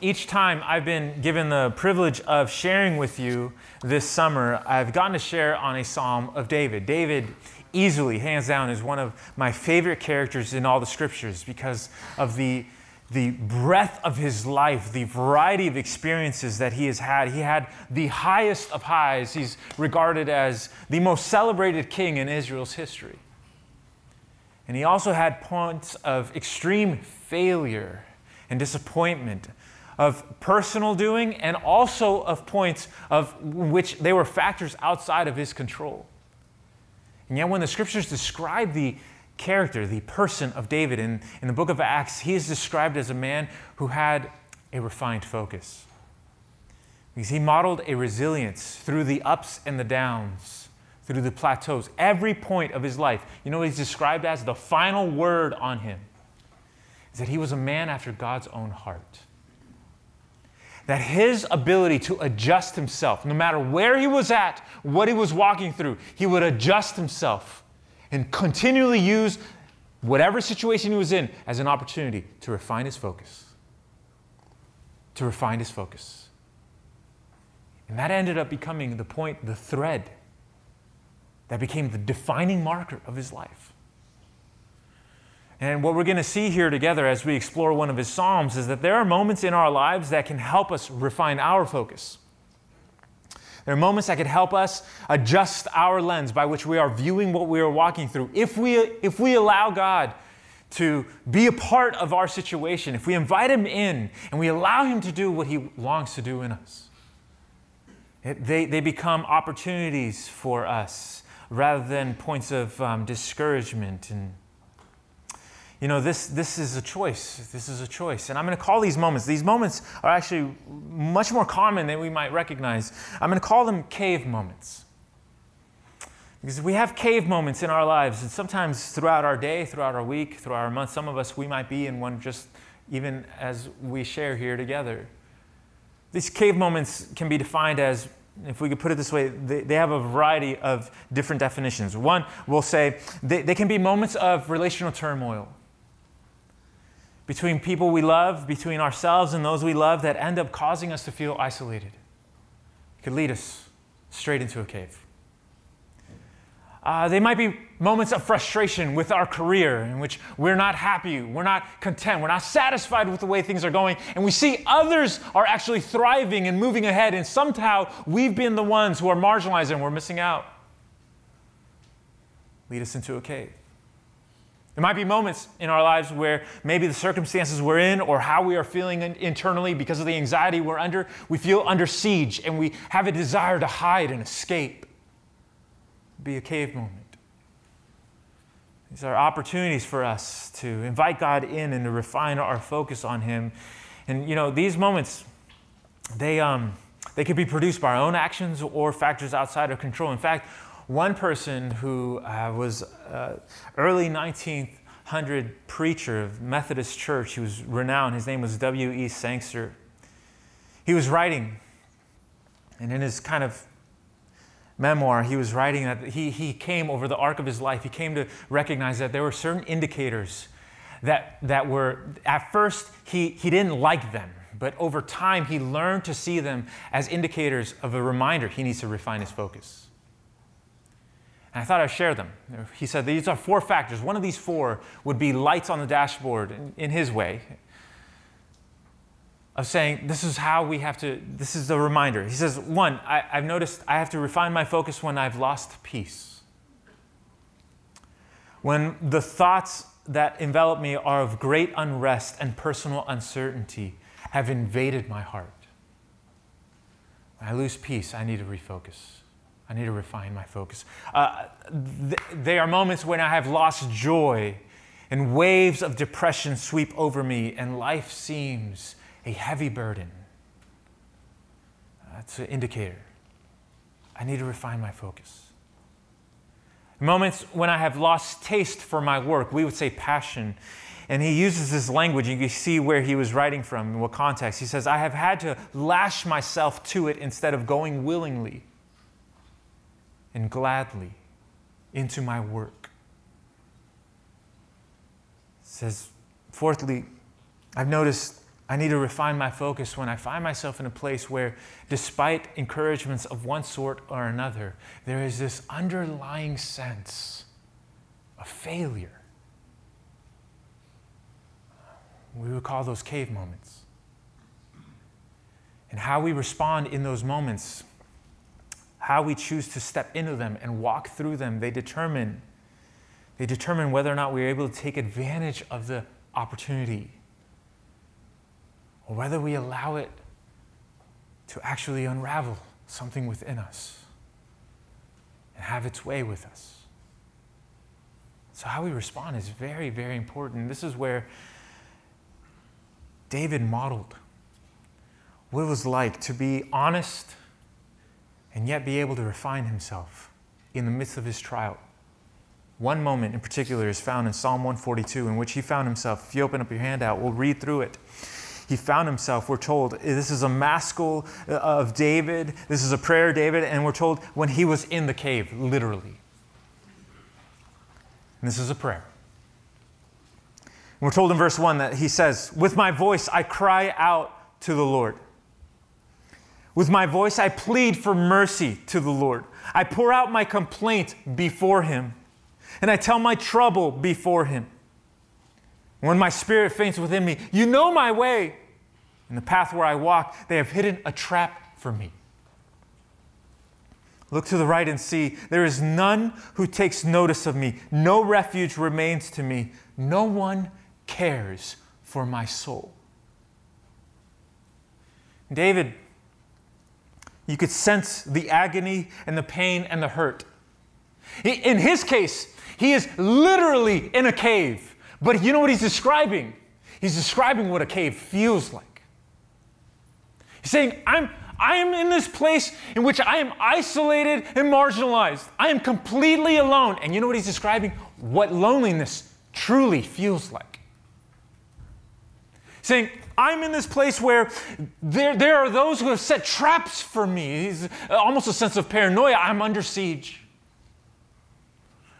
Each time I've been given the privilege of sharing with you this summer, I've gotten to share on a Psalm of David. David, easily, hands down, is one of my favorite characters in all the scriptures because of the, the breadth of his life, the variety of experiences that he has had. He had the highest of highs. He's regarded as the most celebrated king in Israel's history. And he also had points of extreme failure and disappointment, of personal doing, and also of points of which they were factors outside of his control. And yet, when the scriptures describe the character, the person of David in, in the book of Acts, he is described as a man who had a refined focus. Because he modeled a resilience through the ups and the downs, through the plateaus, every point of his life. You know what he's described as? The final word on him is that he was a man after God's own heart. That his ability to adjust himself, no matter where he was at, what he was walking through, he would adjust himself and continually use whatever situation he was in as an opportunity to refine his focus. To refine his focus. And that ended up becoming the point, the thread that became the defining marker of his life. And what we're going to see here together as we explore one of his Psalms is that there are moments in our lives that can help us refine our focus. There are moments that could help us adjust our lens by which we are viewing what we are walking through. If we, if we allow God to be a part of our situation, if we invite Him in and we allow Him to do what He longs to do in us, it, they, they become opportunities for us rather than points of um, discouragement and you know, this, this is a choice. This is a choice. And I'm going to call these moments, these moments are actually much more common than we might recognize. I'm going to call them cave moments. Because we have cave moments in our lives, and sometimes throughout our day, throughout our week, throughout our month, some of us, we might be in one just even as we share here together. These cave moments can be defined as, if we could put it this way, they, they have a variety of different definitions. One, we'll say they, they can be moments of relational turmoil between people we love, between ourselves and those we love that end up causing us to feel isolated. It could lead us straight into a cave. Uh, they might be moments of frustration with our career in which we're not happy, we're not content, we're not satisfied with the way things are going, and we see others are actually thriving and moving ahead, and somehow we've been the ones who are marginalized and we're missing out. Lead us into a cave. There might be moments in our lives where maybe the circumstances we're in or how we are feeling internally because of the anxiety we're under, we feel under siege and we have a desire to hide and escape. Be a cave moment. These are opportunities for us to invite God in and to refine our focus on Him. And you know, these moments, they, um, they could be produced by our own actions or factors outside our control. In fact, one person who uh, was uh, early 1900 preacher of Methodist Church, he was renowned. His name was W.E. Sangster. He was writing, and in his kind of memoir, he was writing that he, he came over the arc of his life, he came to recognize that there were certain indicators that, that were, at first, he, he didn't like them, but over time, he learned to see them as indicators of a reminder he needs to refine his focus. And I thought I'd share them. He said these are four factors. One of these four would be lights on the dashboard in, in his way of saying this is how we have to, this is the reminder. He says, one, I, I've noticed I have to refine my focus when I've lost peace. When the thoughts that envelop me are of great unrest and personal uncertainty have invaded my heart. When I lose peace, I need to refocus. I need to refine my focus. Uh, th- they are moments when I have lost joy and waves of depression sweep over me and life seems a heavy burden. That's an indicator. I need to refine my focus. Moments when I have lost taste for my work, we would say passion. And he uses this language, and you can see where he was writing from, in what context. He says, I have had to lash myself to it instead of going willingly and gladly into my work. It says, fourthly, I've noticed I need to refine my focus when I find myself in a place where, despite encouragements of one sort or another, there is this underlying sense of failure. We would call those cave moments. And how we respond in those moments, how we choose to step into them and walk through them, they determine, they determine whether or not we're able to take advantage of the opportunity or whether we allow it to actually unravel something within us and have its way with us. So, how we respond is very, very important. This is where David modeled what it was like to be honest and yet be able to refine himself in the midst of his trial. One moment in particular is found in Psalm 142, in which he found himself. If you open up your handout, we'll read through it he found himself, we're told, this is a maskil uh, of David, this is a prayer David, and we're told when he was in the cave, literally. And this is a prayer. We're told in verse 1 that he says, With my voice I cry out to the Lord. With my voice I plead for mercy to the Lord. I pour out my complaint before him, and I tell my trouble before him. When my spirit faints within me, you know my way. In the path where I walk, they have hidden a trap for me. Look to the right and see, there is none who takes notice of me. No refuge remains to me. No one cares for my soul. David, you could sense the agony and the pain and the hurt. In his case, he is literally in a cave. But you know what he's describing? He's describing what a cave feels like. He's saying, I'm, I am in this place in which I am isolated and marginalized. I am completely alone. And you know what he's describing? What loneliness truly feels like. Saying, I'm in this place where there, there are those who have set traps for me. He's uh, almost a sense of paranoia. I'm under siege.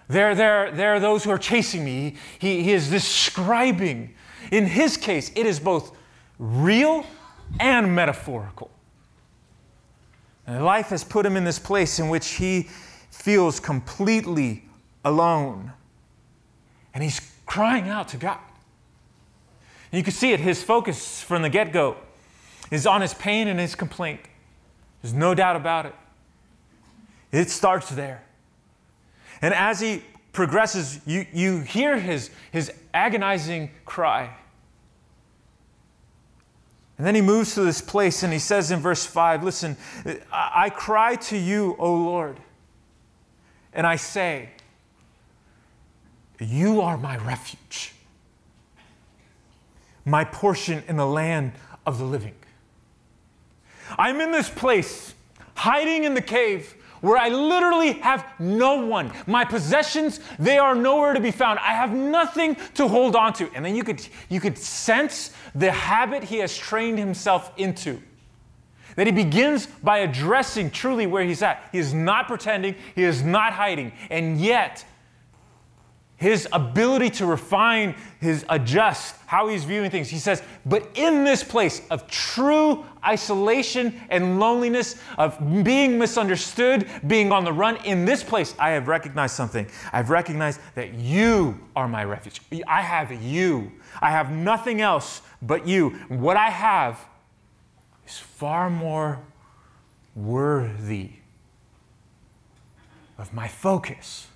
There, there, there are those who are chasing me. He, he is describing. In his case, it is both real and metaphorical. And life has put him in this place in which he feels completely alone. And he's crying out to God. You can see it, his focus from the get go is on his pain and his complaint. There's no doubt about it. It starts there. And as he progresses, you, you hear his, his agonizing cry. And then he moves to this place and he says in verse 5 Listen, I cry to you, O Lord, and I say, You are my refuge, my portion in the land of the living. I'm in this place, hiding in the cave where I literally have no one. My possessions, they are nowhere to be found. I have nothing to hold on to. And then you could, you could sense the habit he has trained himself into. That he begins by addressing truly where he's at. He is not pretending, he is not hiding. And yet, his ability to refine, his adjust, how he's viewing things. He says, but in this place of true isolation and loneliness, of being misunderstood, being on the run, in this place, I have recognized something. I've recognized that you are my refuge. I have you. I have nothing else but you. What I have is far more worthy of my focus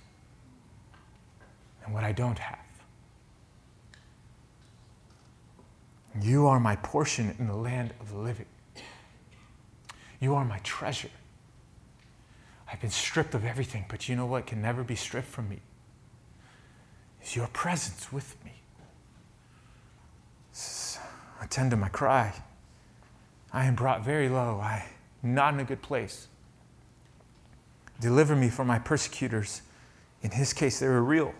and what I don't have. You are my portion in the land of the living. You are my treasure. I've been stripped of everything, but you know what can never be stripped from me? Is your presence with me. Attend to my cry. I am brought very low. I am not in a good place. Deliver me from my persecutors. In his case, they were real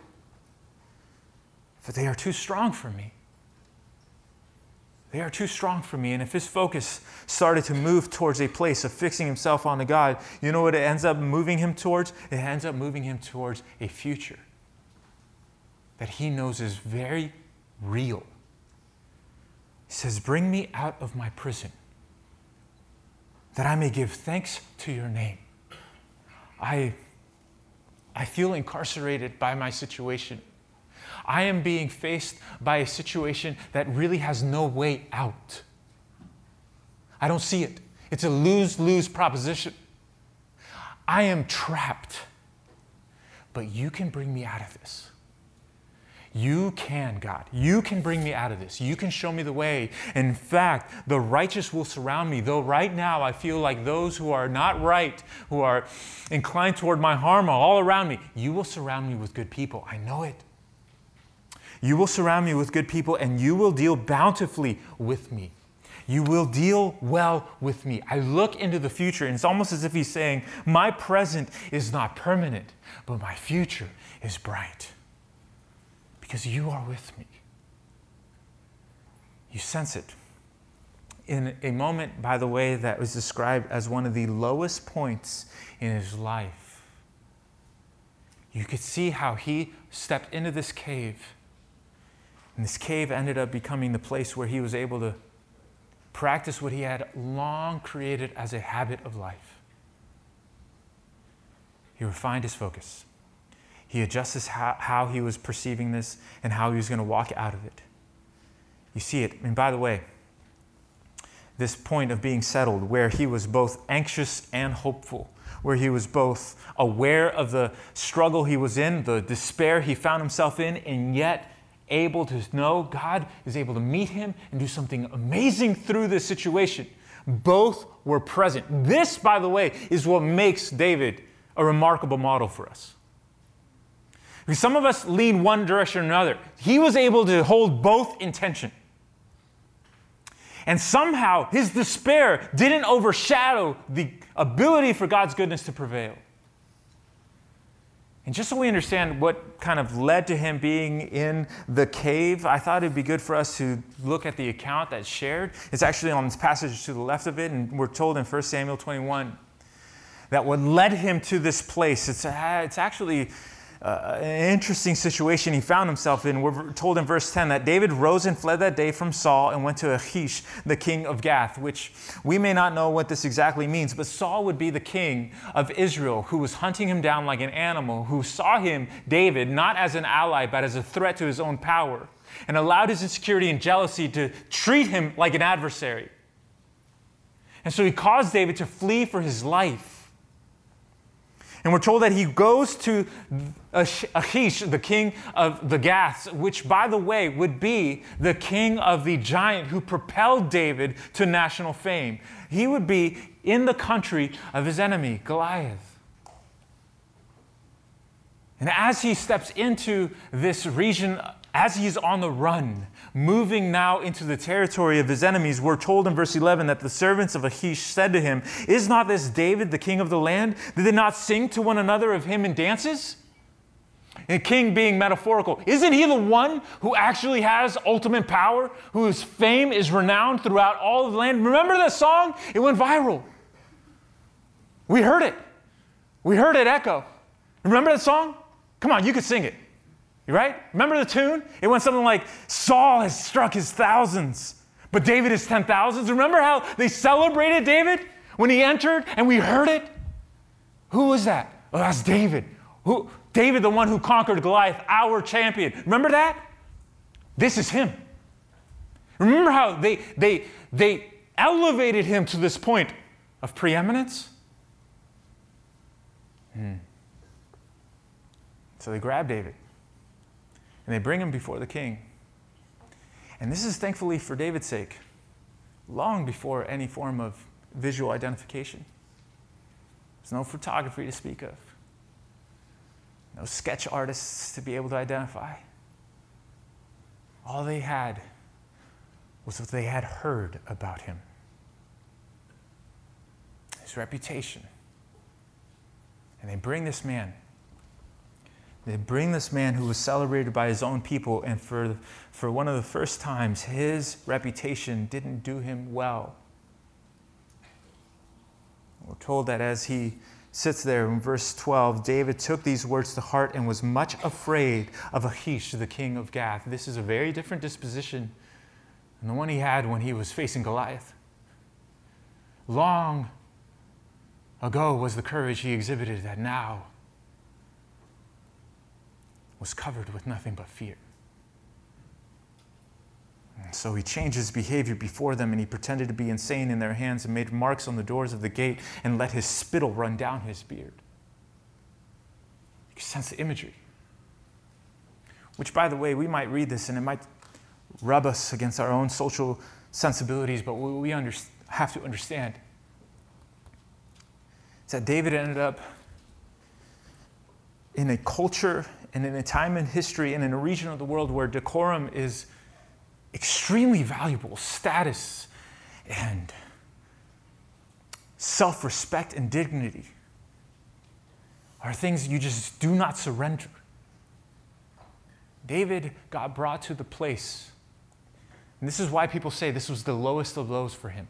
for they are too strong for me. They are too strong for me. And if his focus started to move towards a place of fixing himself on the God, you know what it ends up moving him towards? It ends up moving him towards a future that he knows is very real. He says, Bring me out of my prison, that I may give thanks to your name. I, I feel incarcerated by my situation. I am being faced by a situation that really has no way out. I don't see it. It's a lose lose proposition. I am trapped, but you can bring me out of this. You can, God. You can bring me out of this. You can show me the way. In fact, the righteous will surround me, though right now I feel like those who are not right, who are inclined toward my harm, are all around me. You will surround me with good people. I know it. You will surround me with good people, and you will deal bountifully with me. You will deal well with me. I look into the future, and it's almost as if he's saying, My present is not permanent, but my future is bright because you are with me. You sense it. In a moment, by the way, that was described as one of the lowest points in his life, you could see how he stepped into this cave. And this cave ended up becoming the place where he was able to practice what he had long created as a habit of life. He refined his focus. He adjusts how, how he was perceiving this and how he was going to walk out of it. You see it. And by the way, this point of being settled, where he was both anxious and hopeful, where he was both aware of the struggle he was in, the despair he found himself in, and yet able to know God is able to meet him and do something amazing through this situation. Both were present. This, by the way, is what makes David a remarkable model for us. Because some of us lean one direction or another. He was able to hold both in tension. And somehow his despair didn't overshadow the ability for God's goodness to prevail. And just so we understand what kind of led to him being in the cave, I thought it'd be good for us to look at the account that's shared. It's actually on this passage to the left of it, and we're told in 1 Samuel 21 that what led him to this place, it's, uh, it's actually uh, an interesting situation he found himself in. We're told in verse 10 that David rose and fled that day from Saul and went to Achish, the king of Gath, which we may not know what this exactly means, but Saul would be the king of Israel who was hunting him down like an animal, who saw him, David, not as an ally, but as a threat to his own power, and allowed his insecurity and jealousy to treat him like an adversary. And so he caused David to flee for his life. And we're told that he goes to Achish, the king of the Gaths, which, by the way, would be the king of the giant who propelled David to national fame. He would be in the country of his enemy, Goliath. And as he steps into this region, as he's on the run, moving now into the territory of his enemies, we're told in verse 11 that the servants of Achish said to him, Is not this David, the king of the land? Did they not sing to one another of him in dances? And king being metaphorical, isn't he the one who actually has ultimate power, whose fame is renowned throughout all the land? Remember that song? It went viral. We heard it. We heard it echo. Remember that song? Come on, you could sing it. Right? Remember the tune? It went something like Saul has struck his thousands, but David is ten thousands. Remember how they celebrated David when he entered and we heard it? Who was that? Oh, that's David. Who? David, the one who conquered Goliath, our champion. Remember that? This is him. Remember how they, they, they elevated him to this point of preeminence? Hmm. So they grabbed David and they bring him before the king. And this is thankfully for David's sake, long before any form of visual identification. There's no photography to speak of, no sketch artists to be able to identify. All they had was what they had heard about him his reputation. And they bring this man they bring this man who was celebrated by his own people, and for, for one of the first times, his reputation didn't do him well. We're told that as he sits there in verse 12, David took these words to heart and was much afraid of Achish, the king of Gath. This is a very different disposition than the one he had when he was facing Goliath. Long ago was the courage he exhibited that now was covered with nothing but fear. And so he changed his behavior before them and he pretended to be insane in their hands and made marks on the doors of the gate and let his spittle run down his beard. You can sense the imagery. Which, by the way, we might read this and it might rub us against our own social sensibilities, but we under, have to understand is that David ended up in a culture and in a time in history and in a region of the world where decorum is extremely valuable status and self respect and dignity are things you just do not surrender. David got brought to the place, and this is why people say this was the lowest of lows for him.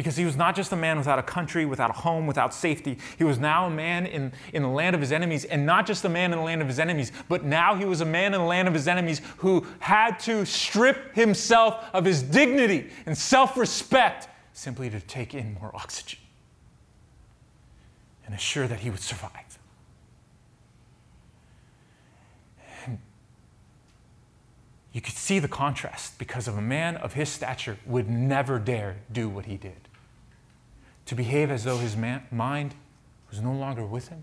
Because he was not just a man without a country, without a home, without safety. He was now a man in, in the land of his enemies, and not just a man in the land of his enemies, but now he was a man in the land of his enemies who had to strip himself of his dignity and self respect simply to take in more oxygen and assure that he would survive. you could see the contrast because of a man of his stature would never dare do what he did to behave as though his man, mind was no longer with him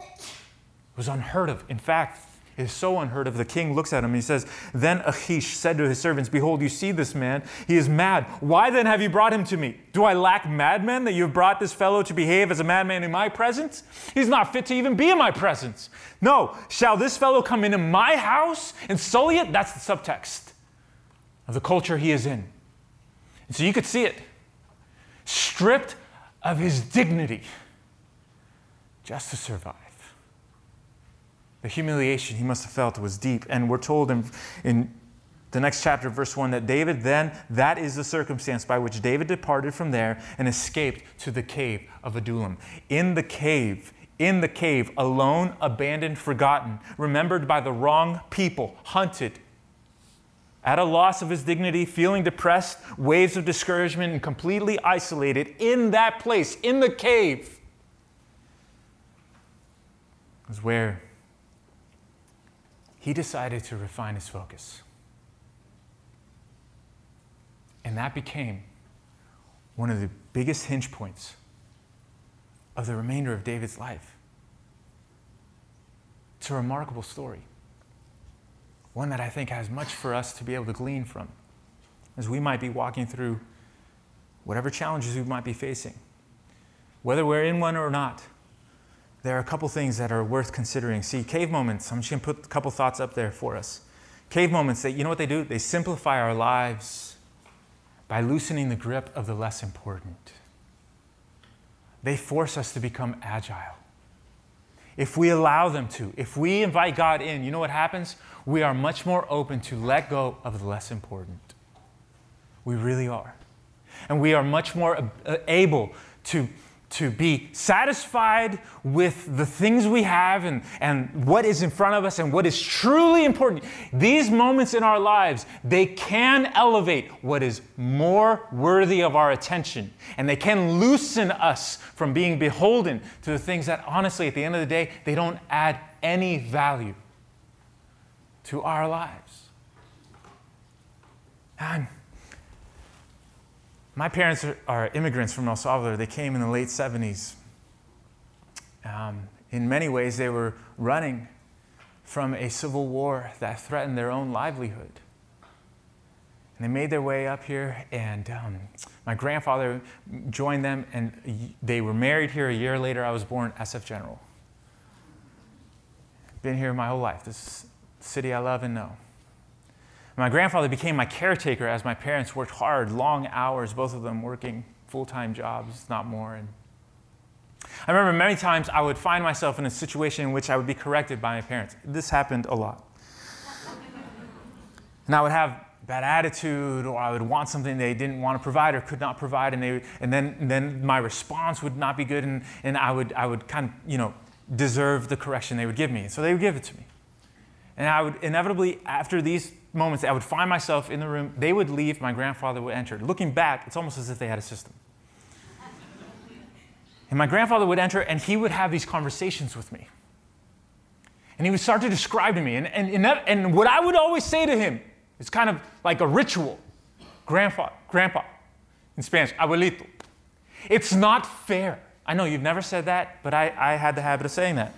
It was unheard of. In fact, it is so unheard of. The king looks at him and he says, Then Achish said to his servants, Behold, you see this man. He is mad. Why then have you brought him to me? Do I lack madmen that you have brought this fellow to behave as a madman in my presence? He's not fit to even be in my presence. No, shall this fellow come into my house and sully it? That's the subtext of the culture he is in. And so you could see it. Stripped of his dignity just to survive. The humiliation he must have felt was deep. And we're told in, in the next chapter, verse 1, that David then, that is the circumstance by which David departed from there and escaped to the cave of Adullam. In the cave, in the cave, alone, abandoned, forgotten, remembered by the wrong people, hunted, at a loss of his dignity, feeling depressed, waves of discouragement, and completely isolated in that place, in the cave, was where he decided to refine his focus. And that became one of the biggest hinge points of the remainder of David's life. It's a remarkable story one that I think has much for us to be able to glean from as we might be walking through whatever challenges we might be facing. Whether we're in one or not, there are a couple things that are worth considering. See, cave moments, I'm just going to put a couple thoughts up there for us. Cave moments, that, you know what they do? They simplify our lives by loosening the grip of the less important. They force us to become agile. If we allow them to, if we invite God in, you know what happens? We are much more open to let go of the less important. We really are. And we are much more uh, able to to be satisfied with the things we have and, and what is in front of us and what is truly important. These moments in our lives, they can elevate what is more worthy of our attention. And they can loosen us from being beholden to the things that, honestly, at the end of the day, they don't add any value to our lives. And my parents are, immigrants from El Salvador. They came in the late 70s. Um, in many ways, they were running from a civil war that threatened their own livelihood. And they made their way up here, and um, my grandfather joined them, and they were married here. A year later, I was born SF General. Been here my whole life. This city I love and know. My grandfather became my caretaker as my parents worked hard, long hours, both of them working full time jobs, not more. And I remember many times I would find myself in a situation in which I would be corrected by my parents. This happened a lot. and I would have bad attitude or I would want something they didn't want to provide or could not provide and, they, and then, and then my response would not be good and, and I, would, I would kind of, you know, deserve the correction they would give me. So they would give it to me. And I would inevitably, after these moments I would find myself in the room, they would leave, my grandfather would enter. Looking back, it's almost as if they had a system. And my grandfather would enter and he would have these conversations with me. And he would start to describe to me. And, and, and, that, and what I would always say to him is kind of like a ritual grandpa, grandpa, in Spanish, abuelito. It's not fair. I know you've never said that, but I, I had the habit of saying that.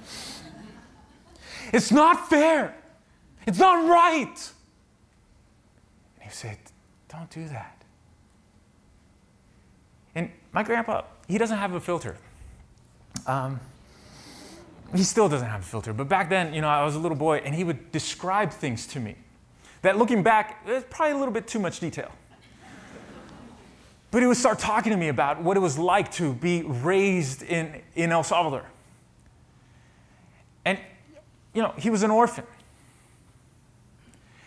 It's not fair. It's not right. Said, Don't do that. And my grandpa, he doesn't have a filter. Um, he still doesn't have a filter, but back then, you know, I was a little boy and he would describe things to me that looking back, it's probably a little bit too much detail. But he would start talking to me about what it was like to be raised in, in El Salvador. And, you know, he was an orphan.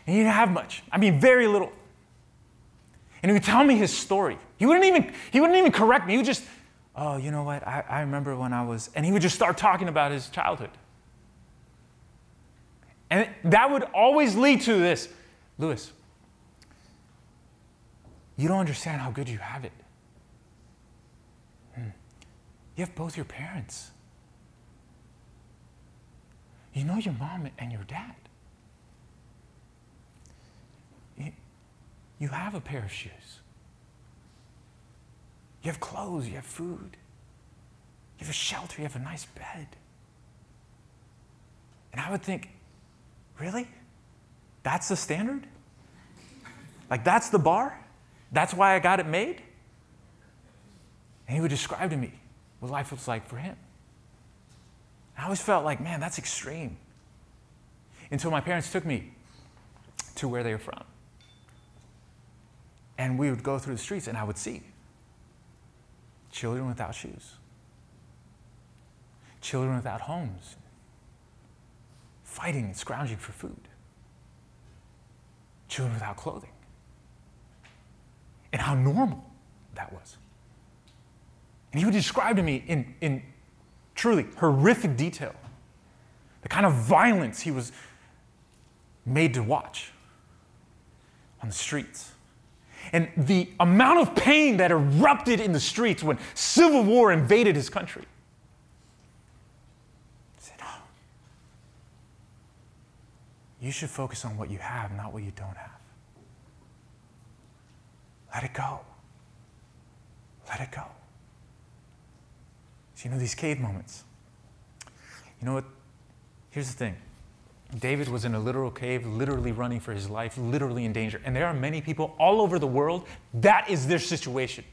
And he didn't have much. I mean, very little. And he would tell me his story. He wouldn't even, he wouldn't even correct me. He would just, oh, you know what? I, I remember when I was, and he would just start talking about his childhood. And that would always lead to this Lewis, you don't understand how good you have it. Hmm. You have both your parents. You know your mom and your dad. You have a pair of shoes. You have clothes, you have food. You have a shelter, you have a nice bed. And I would think, really? That's the standard? Like, that's the bar? That's why I got it made? And he would describe to me what life was like for him. I always felt like, man, that's extreme. Until my parents took me to where they were from. And we would go through the streets and I would see children without shoes, children without homes, fighting and scrounging for food, children without clothing and how normal that was. And he would describe to me in, in truly horrific detail the kind of violence he was made to watch on the streets. And the amount of pain that erupted in the streets when civil war invaded his country. I said, oh, you should focus on what you have, not what you don't have. Let it go. Let it go. So, you know, these cave moments. You know what? Here's the thing David was in a literal cave, literally running for his life, literally in danger. And there are many people all over the world, that is their situation.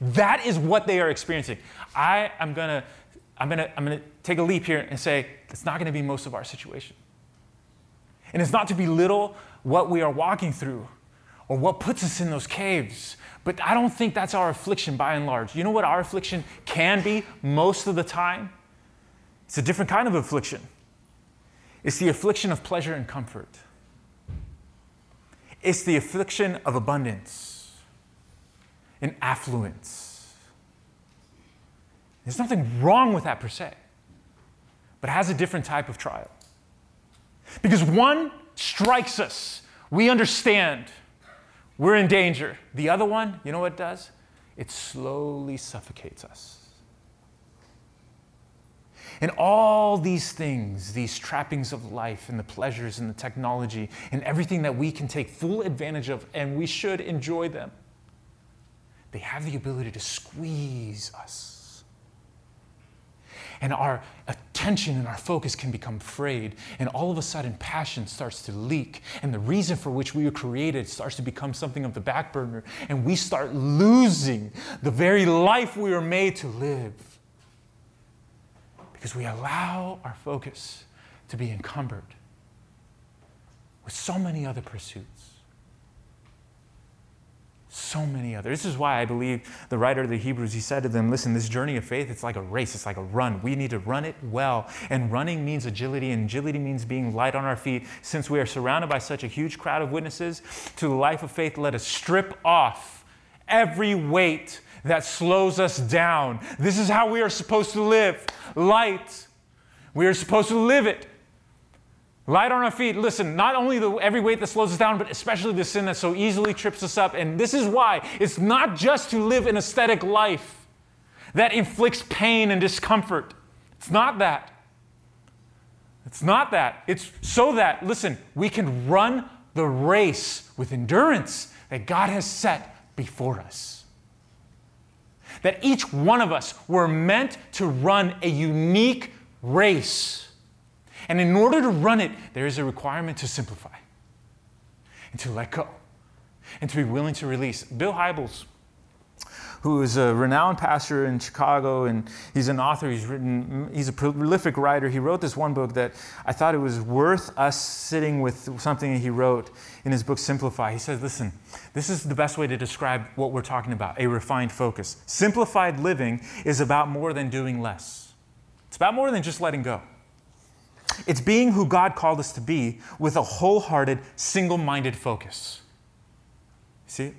That is what they are experiencing. I am gonna, I'm gonna, I'm gonna take a leap here and say it's not gonna be most of our situation. And it's not to belittle what we are walking through, or what puts us in those caves. But I don't think that's our affliction by and large. You know what our affliction can be most of the time? It's a different kind of affliction. It's the affliction of pleasure and comfort. It's the affliction of abundance and affluence. There's nothing wrong with that per se, but it has a different type of trial. Because one strikes us, we understand we're in danger. The other one, you know what it does? It slowly suffocates us. And all these things, these trappings of life and the pleasures and the technology and everything that we can take full advantage of, and we should enjoy them, they have the ability to squeeze us and our attention and our focus can become frayed. And all of a sudden, passion starts to leak. And the reason for which we were created starts to become something of the back burner. And we start losing the very life we were made to live. Because we allow our focus to be encumbered with so many other pursuits so many other. This is why I believe the writer of the Hebrews, he said to them, listen, this journey of faith, it's like a race, it's like a run. We need to run it well. And running means agility, and agility means being light on our feet. Since we are surrounded by such a huge crowd of witnesses to the life of faith, let us strip off every weight that slows us down. This is how we are supposed to live light. We are supposed to live it. Light on our feet. Listen, not only the, every weight that slows us down, but especially the sin that so easily trips us up. And this is why it's not just to live an aesthetic life that inflicts pain and discomfort. It's not that. It's not that. It's so that, listen, we can run the race with endurance that God has set before us. That each one of us were meant to run a unique race and in order to run it, there is a requirement to simplify and to let go and to be willing to release. Bill Hybels, who is a renowned pastor in Chicago and he's an author, he's written, he's a prolific writer. He wrote this one book that I thought it was worth us sitting with something that he wrote in his book Simplify. He says, listen, this is the best way to describe what we're talking about a refined focus. Simplified living is about more than doing less, it's about more than just letting go. It's being who God called us to be with a wholehearted, single minded focus. See?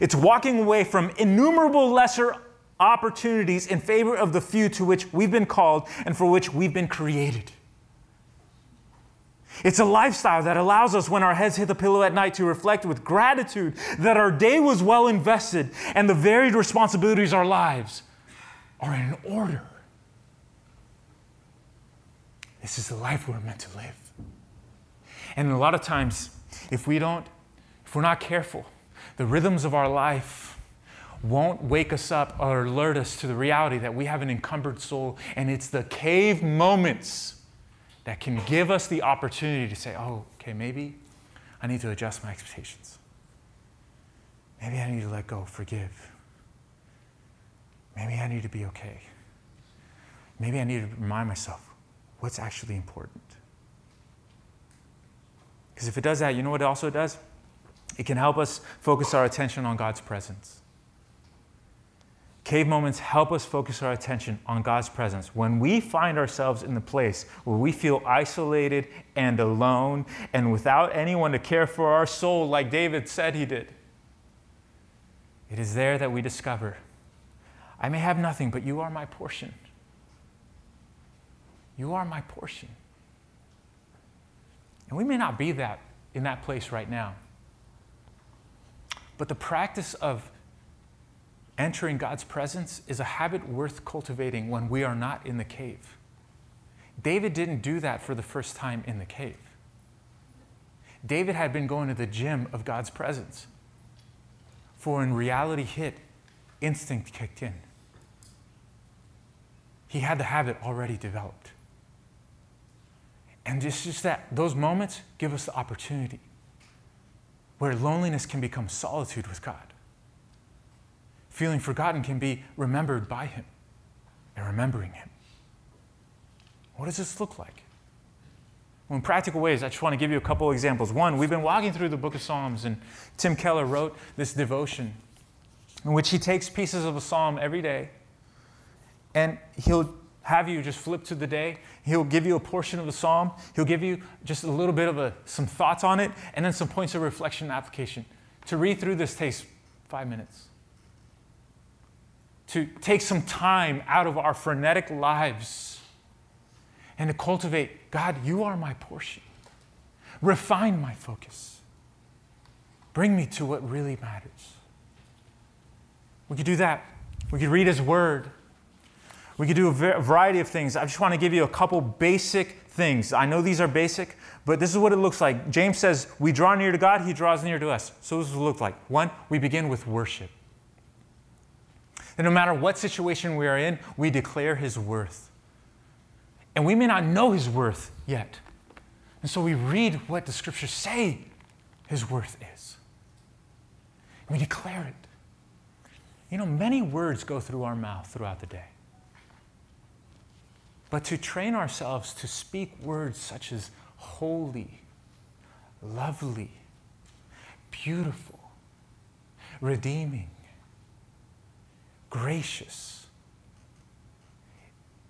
It's walking away from innumerable lesser opportunities in favor of the few to which we've been called and for which we've been created. It's a lifestyle that allows us, when our heads hit the pillow at night, to reflect with gratitude that our day was well invested and the varied responsibilities of our lives are in order. This is the life we're meant to live. And a lot of times, if we don't, if we're not careful, the rhythms of our life won't wake us up or alert us to the reality that we have an encumbered soul. And it's the cave moments that can give us the opportunity to say, oh, okay, maybe I need to adjust my expectations. Maybe I need to let go, forgive. Maybe I need to be okay. Maybe I need to remind myself what's actually important. Because if it does that, you know what it also does? It can help us focus our attention on God's presence. Cave moments help us focus our attention on God's presence. When we find ourselves in the place where we feel isolated and alone and without anyone to care for our soul, like David said he did, it is there that we discover I may have nothing, but you are my portion. You are my portion. And we may not be that in that place right now. But the practice of entering God's presence is a habit worth cultivating when we are not in the cave. David didn't do that for the first time in the cave. David had been going to the gym of God's presence. For when reality hit, instinct kicked in. He had the habit already developed. And it's just that those moments give us the opportunity where loneliness can become solitude with God. Feeling forgotten can be remembered by Him and remembering Him. What does this look like? Well, in practical ways, I just want to give you a couple examples. One, we've been walking through the book of Psalms, and Tim Keller wrote this devotion in which he takes pieces of a psalm every day and he'll have you just flip to the day. He'll give you a portion of the psalm. He'll give you just a little bit of a, some thoughts on it, and then some points of reflection and application. To read through this takes five minutes. To take some time out of our frenetic lives and to cultivate God, you are my portion. Refine my focus. Bring me to what really matters. We could do that. We could read His Word. We could do a variety of things. I just want to give you a couple basic things. I know these are basic, but this is what it looks like. James says, We draw near to God, He draws near to us. So this is what it looks like. One, we begin with worship. And no matter what situation we are in, we declare His worth. And we may not know His worth yet. And so we read what the scriptures say His worth is. We declare it. You know, many words go through our mouth throughout the day but to train ourselves to speak words such as holy, lovely, beautiful, redeeming, gracious.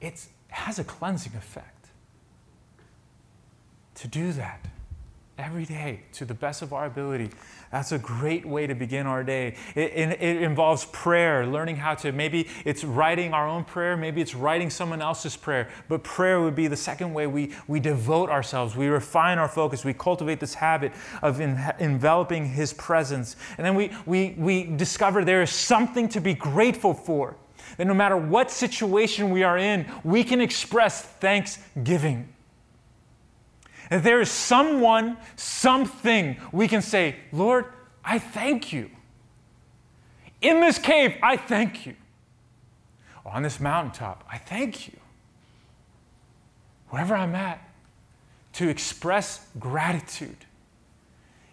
It has a cleansing effect. To do that every day to the best of our ability. That's a great way to begin our day. It, it, it, involves prayer, learning how to, maybe it's writing our own prayer, maybe it's writing someone else's prayer. But prayer would be the second way we, we devote ourselves, we refine our focus, we cultivate this habit of in, enveloping His presence. And then we, we, we discover there is something to be grateful for. That no matter what situation we are in, we can express thanksgiving. That there is someone, something we can say, Lord, I thank you. In this cave, I thank you. On this mountaintop, I thank you. Wherever I'm at, to express gratitude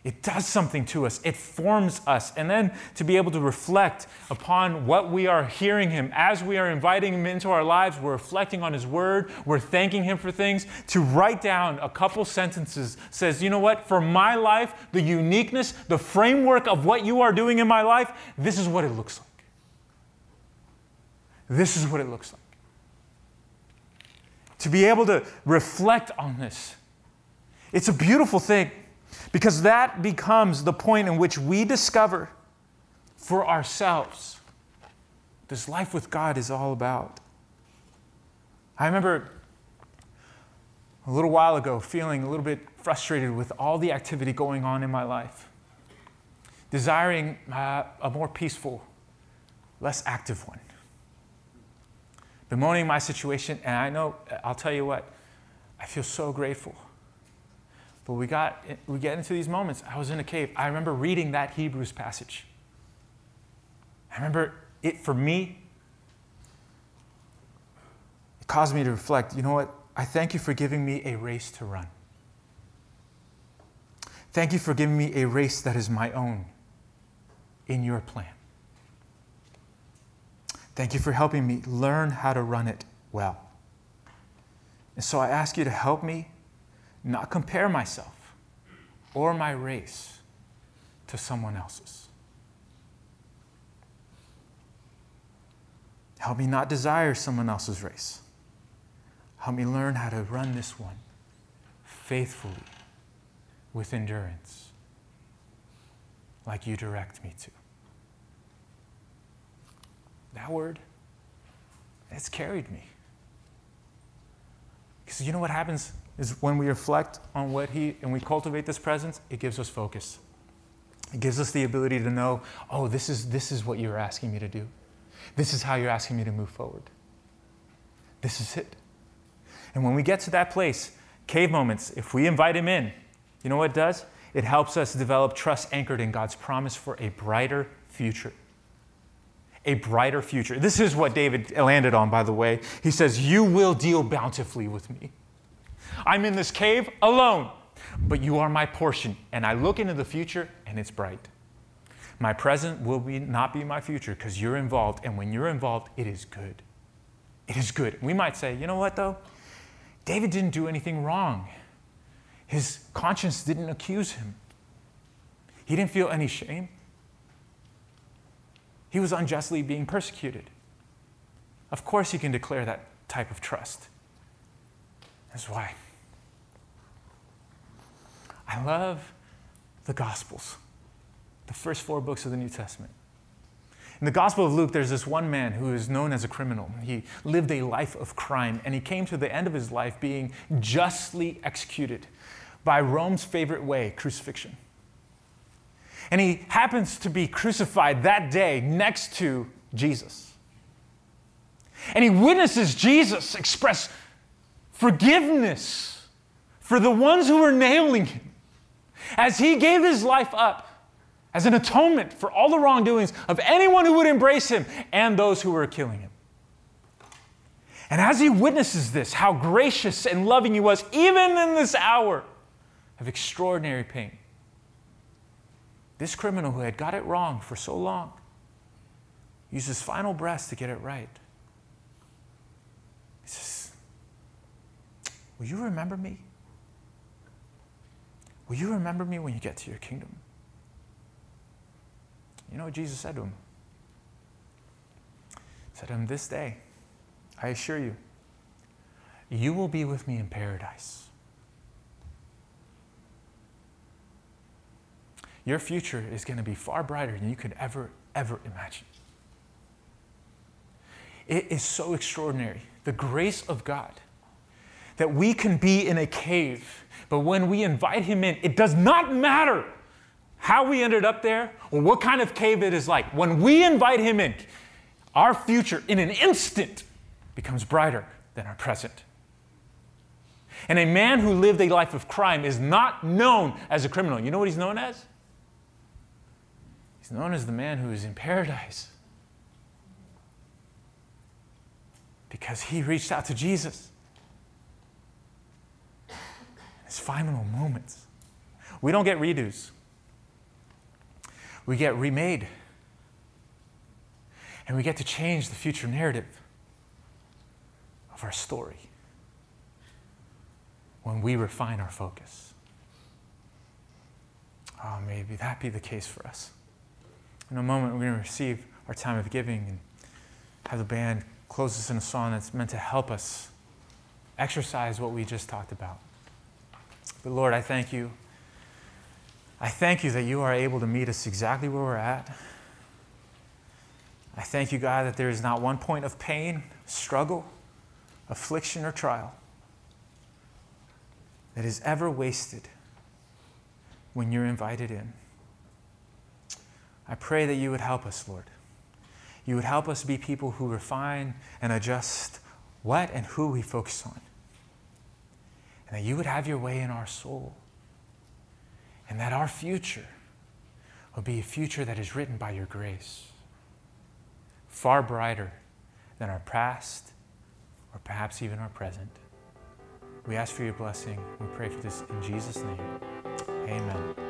it does something to us, it forms us. And then to be able to reflect upon what we are hearing Him as we are inviting Him into our lives, we're reflecting on His Word, we're thanking Him for things. To write down a couple sentences says, you know what, for my life, the uniqueness, the framework of what you are doing in my life, this is what it looks like. This is what it looks like. To be able to reflect on this, it's a beautiful thing. Because that becomes the point in which we discover for ourselves this life with God is all about. I remember a little while ago feeling a little bit frustrated with all the activity going on in my life, desiring uh, a more peaceful, less active one. Bemoaning my situation, and I know, I'll tell you what, I feel so grateful but we, got, we get into these moments. I was in a cave. I remember reading that Hebrews passage. I remember it for me, it caused me to reflect you know what? I thank you for giving me a race to run. Thank you for giving me a race that is my own in your plan. Thank you for helping me learn how to run it well. And so I ask you to help me not compare myself or my race to someone else's. Help me not desire someone else's race. Help me learn how to run this one faithfully with endurance, like you direct me to. That word, it's carried me. Because you know what happens is when we reflect on what He and we cultivate this presence, it gives us focus. It gives us the ability to know, oh, this is, this is what you're asking me to do. This is how you're asking me to move forward. This is it. And when we get to that place, cave moments, if we invite Him in, you know what it does? It helps us develop trust anchored in God's promise for a brighter future. A brighter future. This is what David landed on, by the way. He says, You will deal bountifully with me. I'm in this cave alone, but you are my portion. And I look into the future and it's bright. My present will be, not be my future because you're involved. And when you're involved, it is good. It is good. We might say, you know what though? David didn't do anything wrong. His conscience didn't accuse him. He didn't feel any shame. He was unjustly being persecuted. Of course, he can declare that type of trust. That's why. I love the Gospels, the first four books of the New Testament. In the Gospel of Luke, there's this one man who is known as a criminal. He lived a life of crime, and he came to the end of his life being justly executed by Rome's favorite way, crucifixion. And he happens to be crucified that day next to Jesus. And he witnesses Jesus express forgiveness for the ones who were nailing him as he gave his life up as an atonement for all the wrongdoings of anyone who would embrace him and those who were killing him. And as he witnesses this, how gracious and loving he was, even in this hour of extraordinary pain, this criminal who had got it wrong for so long used his final breath to get it right. He says, Will you remember me? Will you remember me when you get to your kingdom? You know what Jesus said to him? He said to him, This day, I assure you, you will be with me in paradise. your future is going to be far brighter than you could ever, ever imagine. It is so extraordinary, the grace of God, that we can be in a cave, but when we invite Him in, it does not matter how we ended up there or what kind of cave it is like. When we invite Him in, our future in an instant becomes brighter than our present. And a man who lived a life of crime is not known as a criminal. You know what he's known as? He's known as the man who is in paradise. Because he reached out to Jesus. His final moments. We don't get redos, we get remade. And we get to change the future narrative of our story when we refine our focus. Oh, maybe that be the case for us. In a moment, we're going to receive our time of giving and have the band close us in a song that's meant to help us exercise what we just talked about. But Lord, I thank you. I thank you that you are able to meet us exactly where we're at. I thank you, God, that there is not one point of pain, struggle, affliction, or trial that is ever wasted when you're invited in. I pray that you would help us, Lord. You would help us be people who refine and adjust what and who we focus on. And that you would have your way in our soul. And that our future will be a future that is written by your grace, far brighter than our past or perhaps even our present. We ask for your blessing. We pray for this in Jesus' name. Amen.